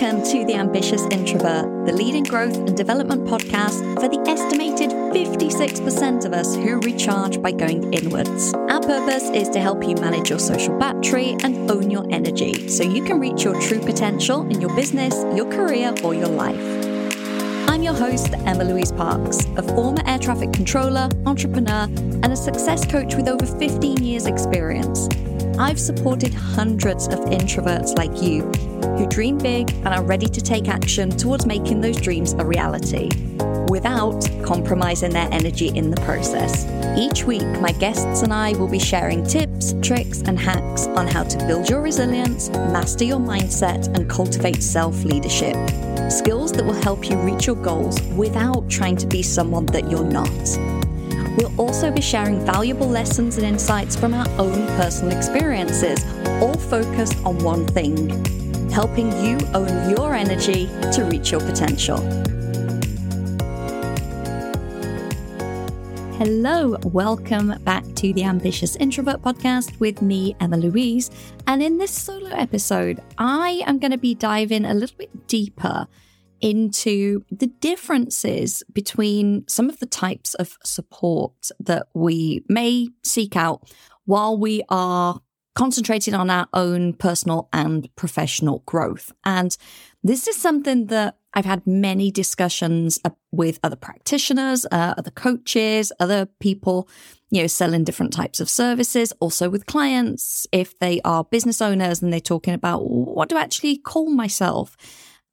Welcome to The Ambitious Introvert, the leading growth and development podcast for the estimated 56% of us who recharge by going inwards. Our purpose is to help you manage your social battery and own your energy so you can reach your true potential in your business, your career, or your life. I'm your host, Emma Louise Parkes, a former air traffic controller, entrepreneur, and a success coach with over 15 years' experience. I've supported hundreds of introverts like you who dream big and are ready to take action towards making those dreams a reality without compromising their energy in the process. Each week, my guests and I will be sharing tips, tricks, and hacks on how to build your resilience, master your mindset, and cultivate self leadership. Skills that will help you reach your goals without trying to be someone that you're not. We'll also be sharing valuable lessons and insights from our own personal experiences, all focused on one thing helping you own your energy to reach your potential. Hello, welcome back to the Ambitious Introvert podcast with me, Emma Louise. And in this solo episode, I am going to be diving a little bit deeper into the differences between some of the types of support that we may seek out while we are concentrating on our own personal and professional growth. And this is something that I've had many discussions with other practitioners, uh, other coaches, other people, you know, selling different types of services, also with clients, if they are business owners and they're talking about what do I actually call myself?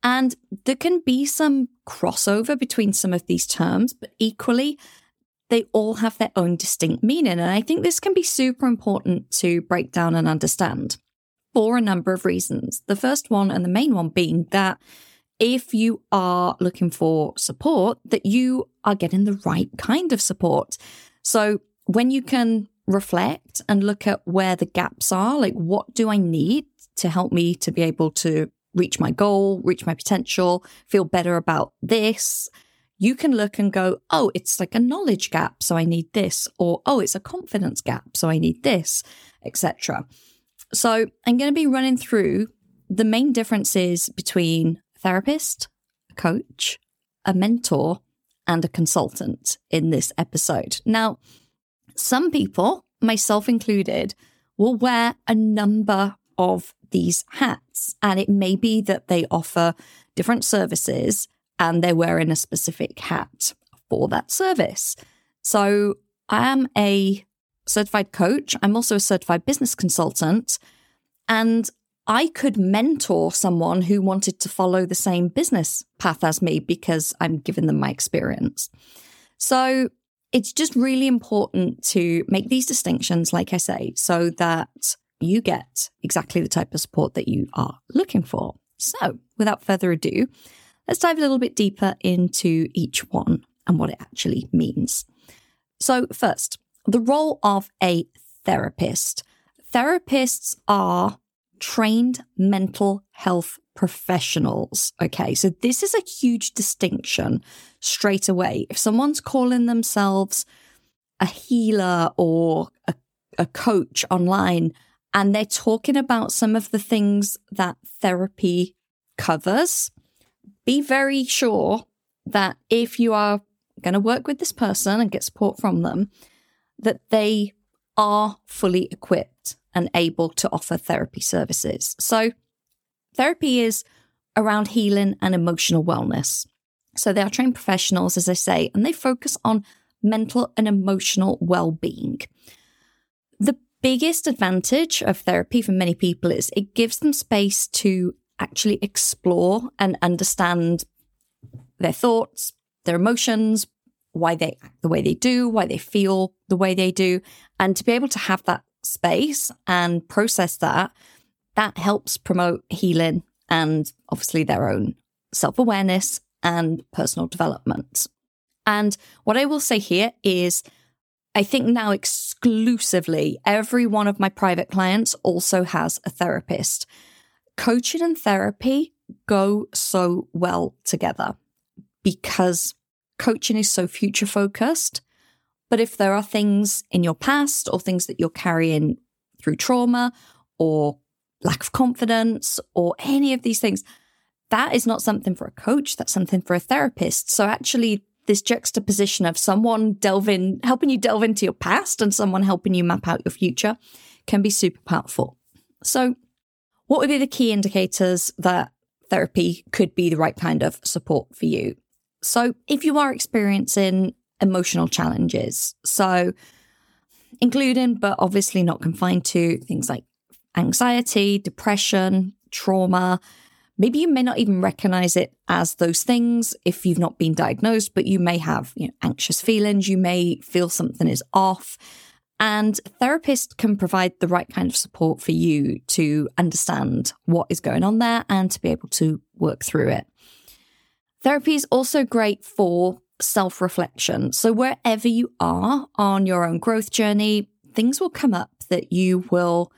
And there can be some crossover between some of these terms, but equally, they all have their own distinct meaning. And I think this can be super important to break down and understand for a number of reasons. The first one and the main one being that if you are looking for support, that you are getting the right kind of support. So when you can reflect and look at where the gaps are, like what do I need to help me to be able to reach my goal, reach my potential, feel better about this, you can look and go, oh, it's like a knowledge gap, so I need this, or oh, it's a confidence gap, so I need this, etc. So I'm going to be running through the main differences between a therapist, a coach, a mentor, and a consultant in this episode. Now, some people, myself included, will wear a number of these hats. And it may be that they offer different services and they're wearing a specific hat for that service. So I am a certified coach. I'm also a certified business consultant. And I could mentor someone who wanted to follow the same business path as me because I'm giving them my experience. So it's just really important to make these distinctions, like I say, so that you get exactly the type of support that you are looking for. So, without further ado, let's dive a little bit deeper into each one and what it actually means. So, first, the role of a therapist. Therapists are trained mental health professionals. Okay, so this is a huge distinction straight away. If someone's calling themselves a healer or a, a coach online, and they're talking about some of the things that therapy covers. Be very sure that if you are going to work with this person and get support from them, that they are fully equipped and able to offer therapy services. So, therapy is around healing and emotional wellness. So, they are trained professionals, as I say, and they focus on mental and emotional well being. Biggest advantage of therapy for many people is it gives them space to actually explore and understand their thoughts, their emotions, why they act the way they do, why they feel the way they do, and to be able to have that space and process that, that helps promote healing and obviously their own self awareness and personal development. And what I will say here is I think now exclusively every one of my private clients also has a therapist. Coaching and therapy go so well together because coaching is so future focused. But if there are things in your past or things that you're carrying through trauma or lack of confidence or any of these things, that is not something for a coach, that's something for a therapist. So actually, this juxtaposition of someone delving, helping you delve into your past and someone helping you map out your future can be super powerful. So, what would be the key indicators that therapy could be the right kind of support for you? So, if you are experiencing emotional challenges, so including but obviously not confined to things like anxiety, depression, trauma, Maybe you may not even recognize it as those things if you've not been diagnosed, but you may have you know, anxious feelings. You may feel something is off. And therapists can provide the right kind of support for you to understand what is going on there and to be able to work through it. Therapy is also great for self reflection. So, wherever you are on your own growth journey, things will come up that you will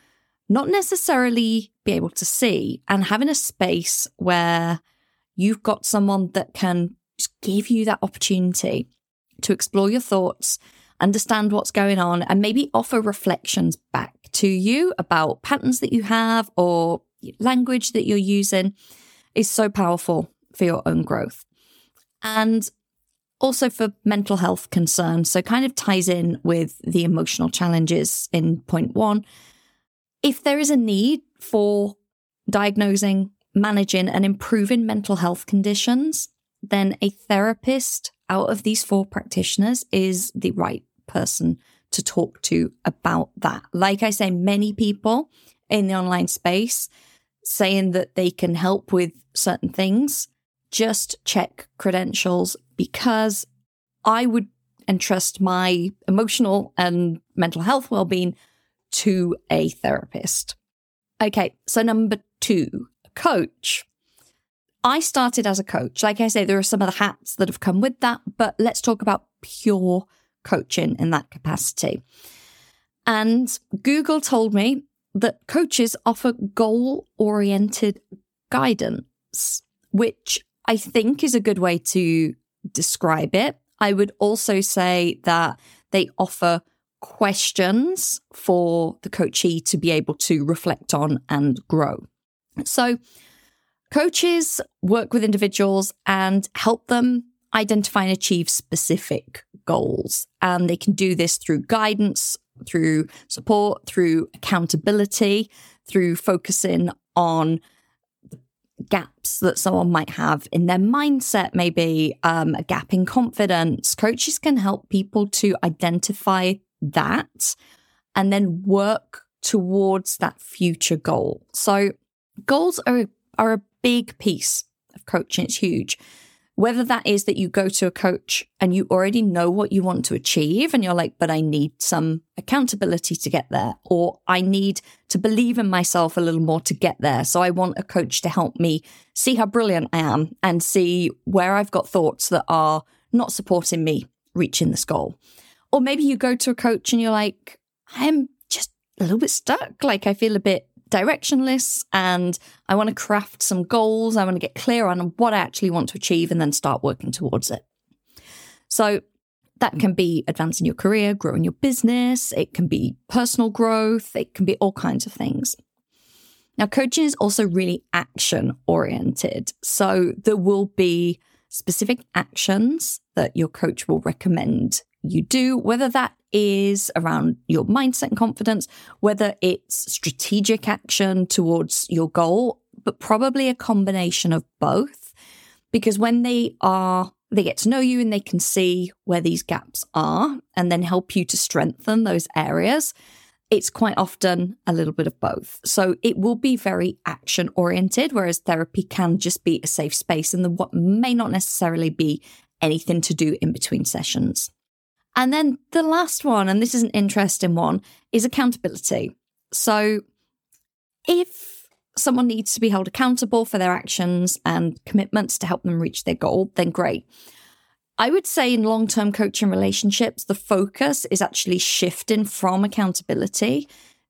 not necessarily be able to see, and having a space where you've got someone that can give you that opportunity to explore your thoughts, understand what's going on, and maybe offer reflections back to you about patterns that you have or language that you're using is so powerful for your own growth. And also for mental health concerns. So, kind of ties in with the emotional challenges in point one if there is a need for diagnosing, managing, and improving mental health conditions, then a therapist out of these four practitioners is the right person to talk to about that. Like I say, many people in the online space saying that they can help with certain things, just check credentials because I would entrust my emotional and mental health well-being to a therapist. Okay, so number two, coach. I started as a coach. Like I say, there are some of the hats that have come with that, but let's talk about pure coaching in that capacity. And Google told me that coaches offer goal oriented guidance, which I think is a good way to describe it. I would also say that they offer questions for the coachee to be able to reflect on and grow. So, coaches work with individuals and help them identify and achieve specific goals. And they can do this through guidance, through support, through accountability, through focusing on gaps that someone might have in their mindset, maybe um, a gap in confidence. Coaches can help people to identify that and then work towards that future goal. So goals are are a big piece of coaching. It's huge. Whether that is that you go to a coach and you already know what you want to achieve and you're like, but I need some accountability to get there, or I need to believe in myself a little more to get there. So I want a coach to help me see how brilliant I am and see where I've got thoughts that are not supporting me reaching this goal. Or maybe you go to a coach and you're like, I'm just a little bit stuck. Like I feel a bit directionless and I want to craft some goals. I want to get clear on what I actually want to achieve and then start working towards it. So that can be advancing your career, growing your business. It can be personal growth. It can be all kinds of things. Now, coaching is also really action oriented. So there will be specific actions that your coach will recommend you do, whether that is around your mindset and confidence, whether it's strategic action towards your goal, but probably a combination of both. Because when they are, they get to know you and they can see where these gaps are and then help you to strengthen those areas. It's quite often a little bit of both. So it will be very action oriented, whereas therapy can just be a safe space and the what may not necessarily be anything to do in between sessions. And then the last one, and this is an interesting one, is accountability. So if someone needs to be held accountable for their actions and commitments to help them reach their goal, then great. I would say in long term coaching relationships, the focus is actually shifting from accountability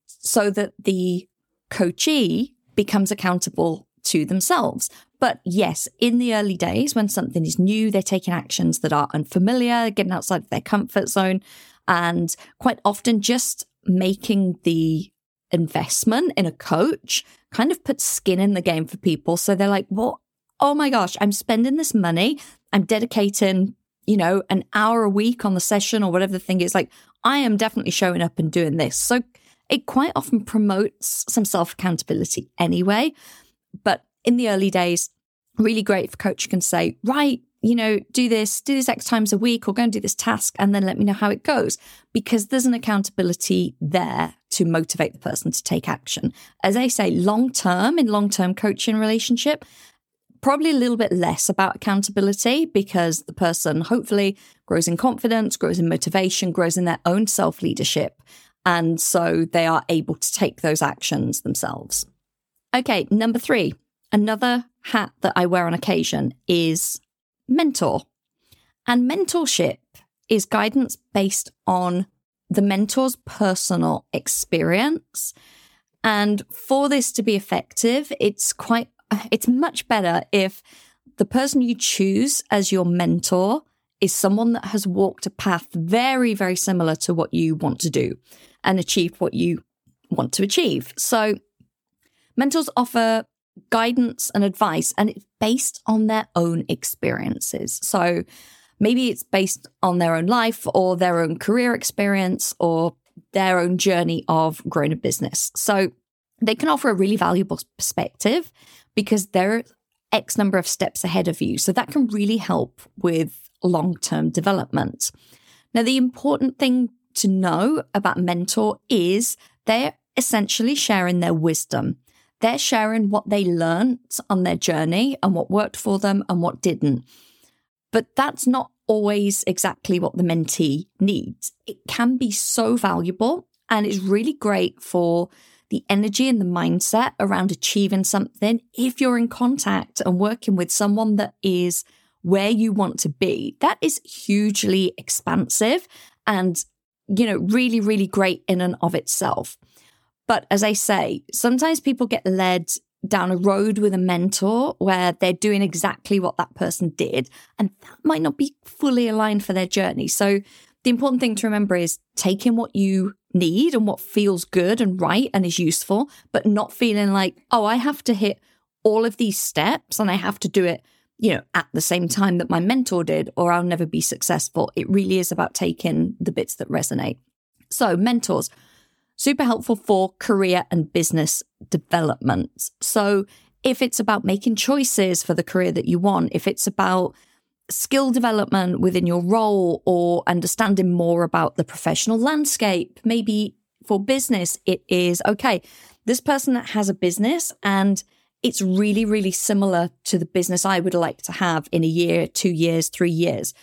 so that the coachee becomes accountable to themselves. But yes, in the early days, when something is new, they're taking actions that are unfamiliar, getting outside of their comfort zone, and quite often just making the investment in a coach kind of puts skin in the game for people. So they're like, well, oh my gosh, I'm spending this money, I'm dedicating, you know, an hour a week on the session or whatever the thing is. Like, I am definitely showing up and doing this. So it quite often promotes some self accountability anyway. But in the early days, really great if a coach can say, right, you know, do this, do this X times a week, or go and do this task, and then let me know how it goes. Because there's an accountability there to motivate the person to take action. As I say, long term, in long term coaching relationship, probably a little bit less about accountability because the person hopefully grows in confidence, grows in motivation, grows in their own self leadership. And so they are able to take those actions themselves. Okay, number three, another hat that I wear on occasion is mentor. And mentorship is guidance based on the mentor's personal experience. And for this to be effective, it's quite, it's much better if the person you choose as your mentor is someone that has walked a path very, very similar to what you want to do and achieve what you want to achieve. So, mentors offer guidance and advice, and it's based on their own experiences. So maybe it's based on their own life or their own career experience or their own journey of growing a business. So they can offer a really valuable perspective because they're X number of steps ahead of you. So that can really help with long term development. Now, the important thing to know about Mentor is they're essentially sharing their wisdom. They're sharing what they learned on their journey and what worked for them and what didn't. But that's not always exactly what the mentee needs. It can be so valuable and it's really great for the energy and the mindset around achieving something if you're in contact and working with someone that is where you want to be. That is hugely expansive and, you know, really, really great in and of itself. But as I say, sometimes people get led down a road with a mentor where they're doing exactly what that person did, and that might not be fully aligned for their journey. So, the important thing to remember is taking what you need and what feels good and right and is useful, but not feeling like, oh, I have to hit all of these steps and I have to do it, you know, at the same time that my mentor did, or I'll never be successful. It really is about taking the bits that resonate. So, mentors, super helpful for career and business development. So, if it's about making choices for the career that you want, if it's about skill development within your role or understanding more about the professional landscape, maybe for business, it is okay, this person has a business and it's really, really similar to the business I would like to have in a year, two years, three years.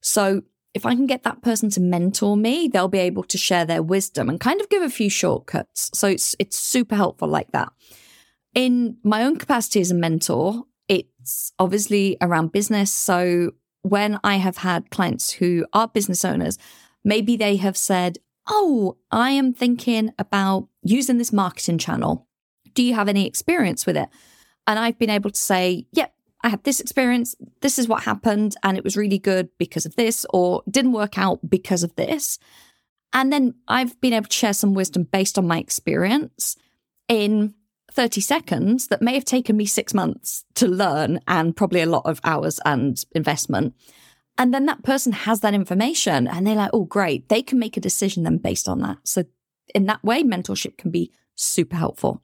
So if I can get that person to mentor me, they'll be able to share their wisdom and kind of give a few shortcuts. So it's it's super helpful like that. In my own capacity as a mentor, it's obviously around business. So when I have had clients who are business owners, maybe they have said, "Oh, I am thinking about using this marketing channel. Do you have any experience with it?" And I've been able to say, "Yep, I had this experience, this is what happened, and it was really good because of this, or didn't work out because of this. And then I've been able to share some wisdom based on my experience in 30 seconds that may have taken me six months to learn and probably a lot of hours and investment. And then that person has that information and they're like, oh, great. They can make a decision then based on that. So, in that way, mentorship can be super helpful.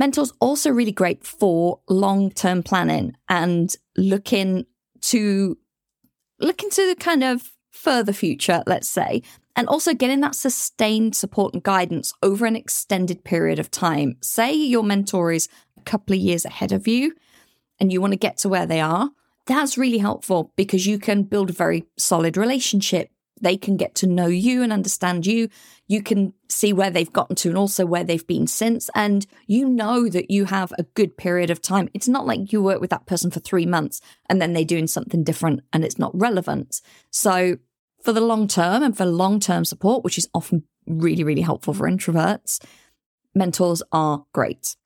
Mentors also really great for long-term planning and looking to look into the kind of further future, let's say, and also getting that sustained support and guidance over an extended period of time. Say your mentor is a couple of years ahead of you and you want to get to where they are. That's really helpful because you can build a very solid relationship they can get to know you and understand you. You can see where they've gotten to and also where they've been since. And you know that you have a good period of time. It's not like you work with that person for three months and then they're doing something different and it's not relevant. So, for the long term and for long term support, which is often really, really helpful for introverts, mentors are great.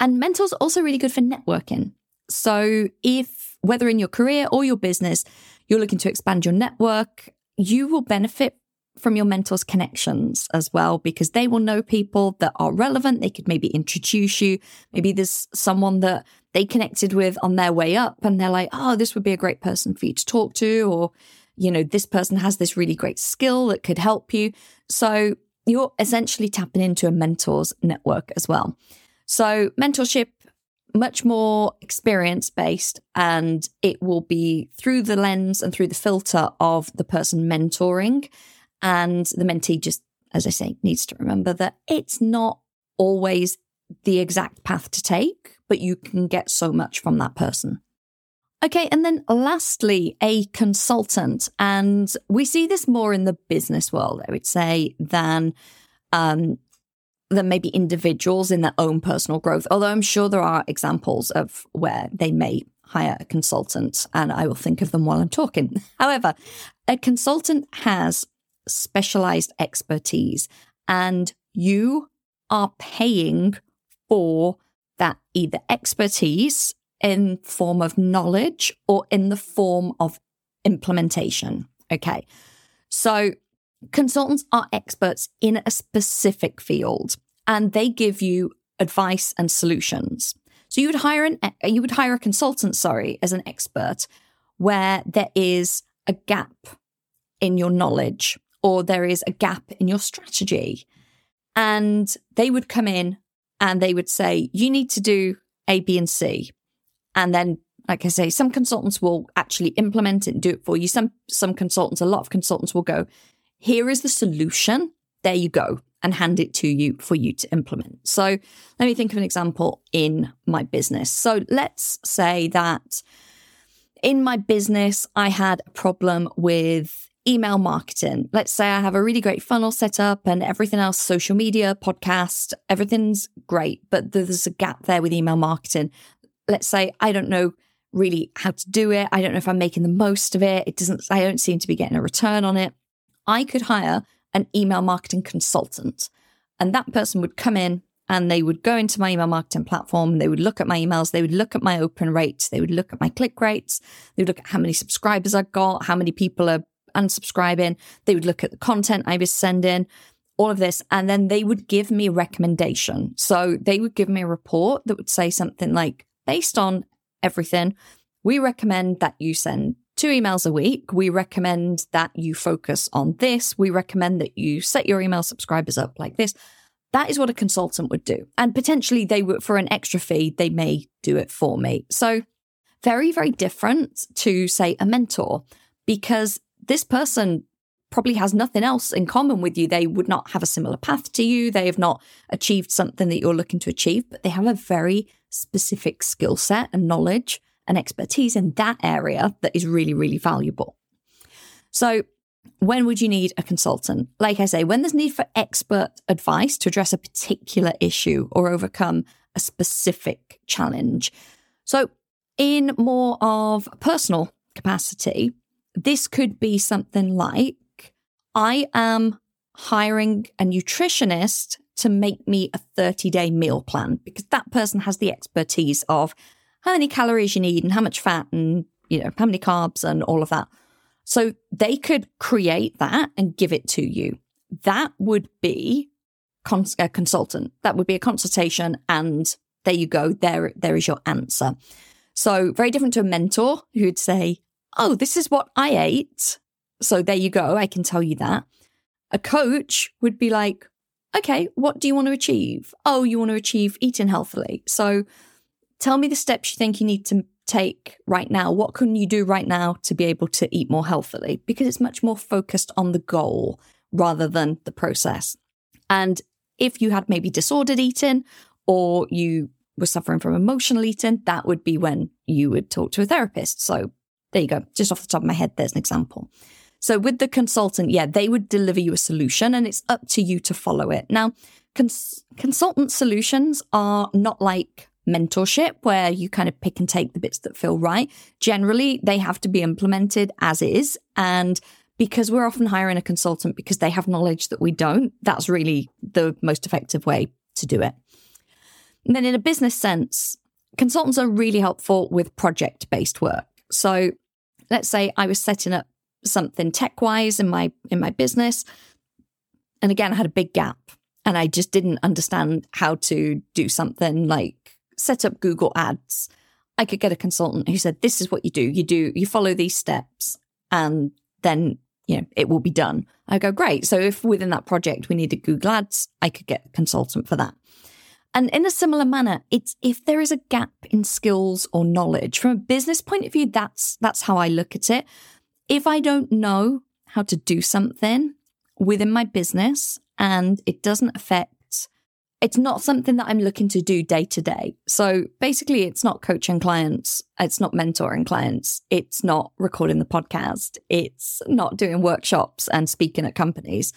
And mentors are also really good for networking. So, if whether in your career or your business, you're looking to expand your network you will benefit from your mentor's connections as well, because they will know people that are relevant. They could maybe introduce you. Maybe there's someone that they connected with on their way up and they're like, oh, this would be a great person for you to talk to. Or, you know, this person has this really great skill that could help you. So you're essentially tapping into a mentor's network as well. So mentorship much more experience based and it will be through the lens and through the filter of the person mentoring. And the mentee just as i say needs to remember that it's not always the exact path to take but you can get so much from that person. Okay and then lastly a consultant. And we see this more in the business world i would say than um, than maybe individuals in their own personal growth. Although I'm sure there are examples of where they may hire a consultant, and I will think of them while I'm talking. However, a consultant has specialized expertise, and you are paying for that either expertise in form of knowledge or in the form of implementation. Okay. So Consultants are experts in a specific field and they give you advice and solutions. So you would hire an you would hire a consultant, sorry, as an expert where there is a gap in your knowledge or there is a gap in your strategy. And they would come in and they would say, you need to do A, B, and C. And then, like I say, some consultants will actually implement it and do it for you. Some some consultants, a lot of consultants will go, here is the solution. There you go, and hand it to you for you to implement. So let me think of an example in my business. So let's say that in my business, I had a problem with email marketing. Let's say I have a really great funnel set up and everything else, social media, podcast, everything's great, but there's a gap there with email marketing. Let's say I don't know really how to do it. I don't know if I'm making the most of it. It doesn't, I don't seem to be getting a return on it. I could hire an email marketing consultant, and that person would come in and they would go into my email marketing platform. They would look at my emails. They would look at my open rates. They would look at my click rates. They would look at how many subscribers I got, how many people are unsubscribing. They would look at the content I was sending, all of this. And then they would give me a recommendation. So they would give me a report that would say something like, based on everything, we recommend that you send two emails a week. We recommend that you focus on this. We recommend that you set your email subscribers up like this. That is what a consultant would do. And potentially they would, for an extra fee, they may do it for me. So very, very different to say a mentor because this person probably has nothing else in common with you. They would not have a similar path to you. They have not achieved something that you're looking to achieve, but they have a very specific skill set and knowledge and expertise in that area that is really, really valuable. So, when would you need a consultant? Like I say, when there's need for expert advice to address a particular issue or overcome a specific challenge. So, in more of a personal capacity, this could be something like I am hiring a nutritionist to make me a 30 day meal plan because that person has the expertise of how many calories you need and how much fat and you know how many carbs and all of that. So they could create that and give it to you. That would be cons- a consultant. That would be a consultation, and there you go. There, there is your answer. So very different to a mentor who'd say, "Oh, this is what I ate." So there you go. I can tell you that. A coach would be like, "Okay, what do you want to achieve? Oh, you want to achieve eating healthily. So Tell me the steps you think you need to take right now. What can you do right now to be able to eat more healthily? Because it's much more focused on the goal rather than the process. And if you had maybe disordered eating or you were suffering from emotional eating, that would be when you would talk to a therapist. So there you go. Just off the top of my head, there's an example. So with the consultant, yeah, they would deliver you a solution and it's up to you to follow it. Now, cons- consultant solutions are not like mentorship where you kind of pick and take the bits that feel right. Generally, they have to be implemented as is. And because we're often hiring a consultant because they have knowledge that we don't, that's really the most effective way to do it. And then in a business sense, consultants are really helpful with project based work. So let's say I was setting up something tech wise in my in my business. And again, I had a big gap and I just didn't understand how to do something like set up Google Ads. I could get a consultant who said, This is what you do. You do, you follow these steps and then you know, it will be done. I go, great. So if within that project we needed Google Ads, I could get a consultant for that. And in a similar manner, it's if there is a gap in skills or knowledge from a business point of view, that's that's how I look at it. If I don't know how to do something within my business and it doesn't affect it's not something that I'm looking to do day to day. So basically, it's not coaching clients, it's not mentoring clients, it's not recording the podcast, it's not doing workshops and speaking at companies.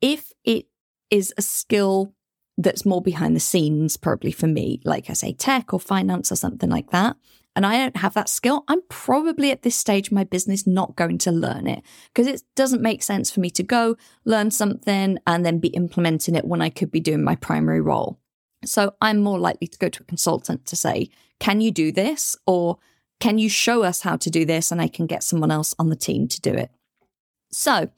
If it is a skill that's more behind the scenes, probably for me, like I say, tech or finance or something like that, and I don't have that skill, I'm probably at this stage of my business not going to learn it because it doesn't make sense for me to go learn something and then be implementing it when I could be doing my primary role. So I'm more likely to go to a consultant to say, can you do this? Or can you show us how to do this? And I can get someone else on the team to do it. So,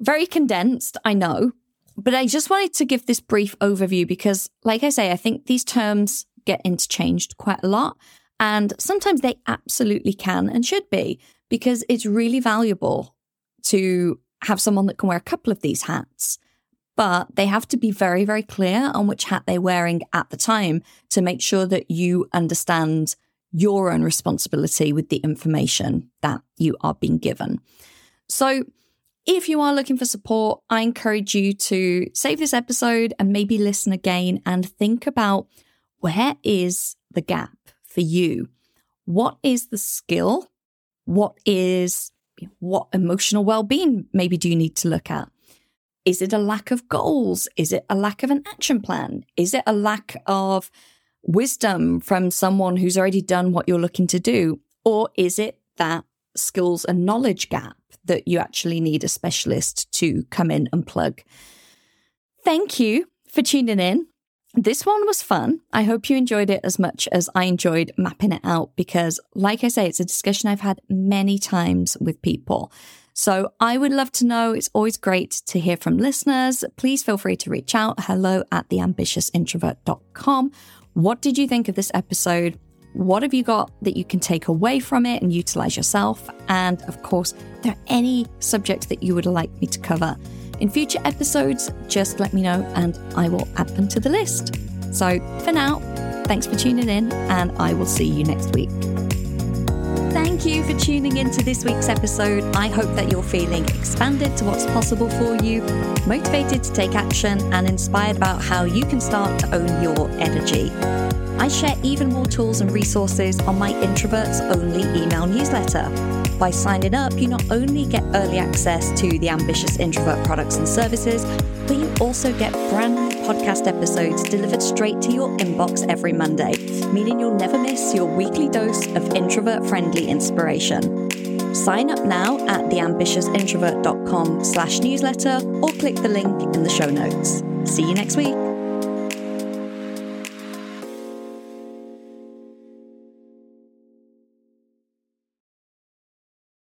very condensed, I know, but I just wanted to give this brief overview because, like I say, I think these terms get interchanged quite a lot. And sometimes they absolutely can and should be because it's really valuable to have someone that can wear a couple of these hats. But they have to be very, very clear on which hat they're wearing at the time to make sure that you understand your own responsibility with the information that you are being given. So, if you are looking for support, I encourage you to save this episode and maybe listen again and think about where is the gap? For you. What is the skill? What is what emotional well-being maybe do you need to look at? Is it a lack of goals? Is it a lack of an action plan? Is it a lack of wisdom from someone who's already done what you're looking to do? Or is it that skills and knowledge gap that you actually need a specialist to come in and plug? Thank you for tuning in. This one was fun. I hope you enjoyed it as much as I enjoyed mapping it out because, like I say, it's a discussion I've had many times with people. So I would love to know. It's always great to hear from listeners. Please feel free to reach out. Hello at theambitiousintrovert.com. What did you think of this episode? What have you got that you can take away from it and utilize yourself? And of course, are there any subjects that you would like me to cover? In future episodes, just let me know and I will add them to the list. So for now, thanks for tuning in and I will see you next week. Thank you for tuning in to this week's episode. I hope that you're feeling expanded to what's possible for you, motivated to take action, and inspired about how you can start to own your energy. I share even more tools and resources on my introverts only email newsletter. By signing up, you not only get early access to the Ambitious Introvert products and services, but you also get brand new podcast episodes delivered straight to your inbox every Monday, meaning you'll never miss your weekly dose of introvert friendly inspiration. Sign up now at theambitiousintrovert.com slash newsletter or click the link in the show notes. See you next week.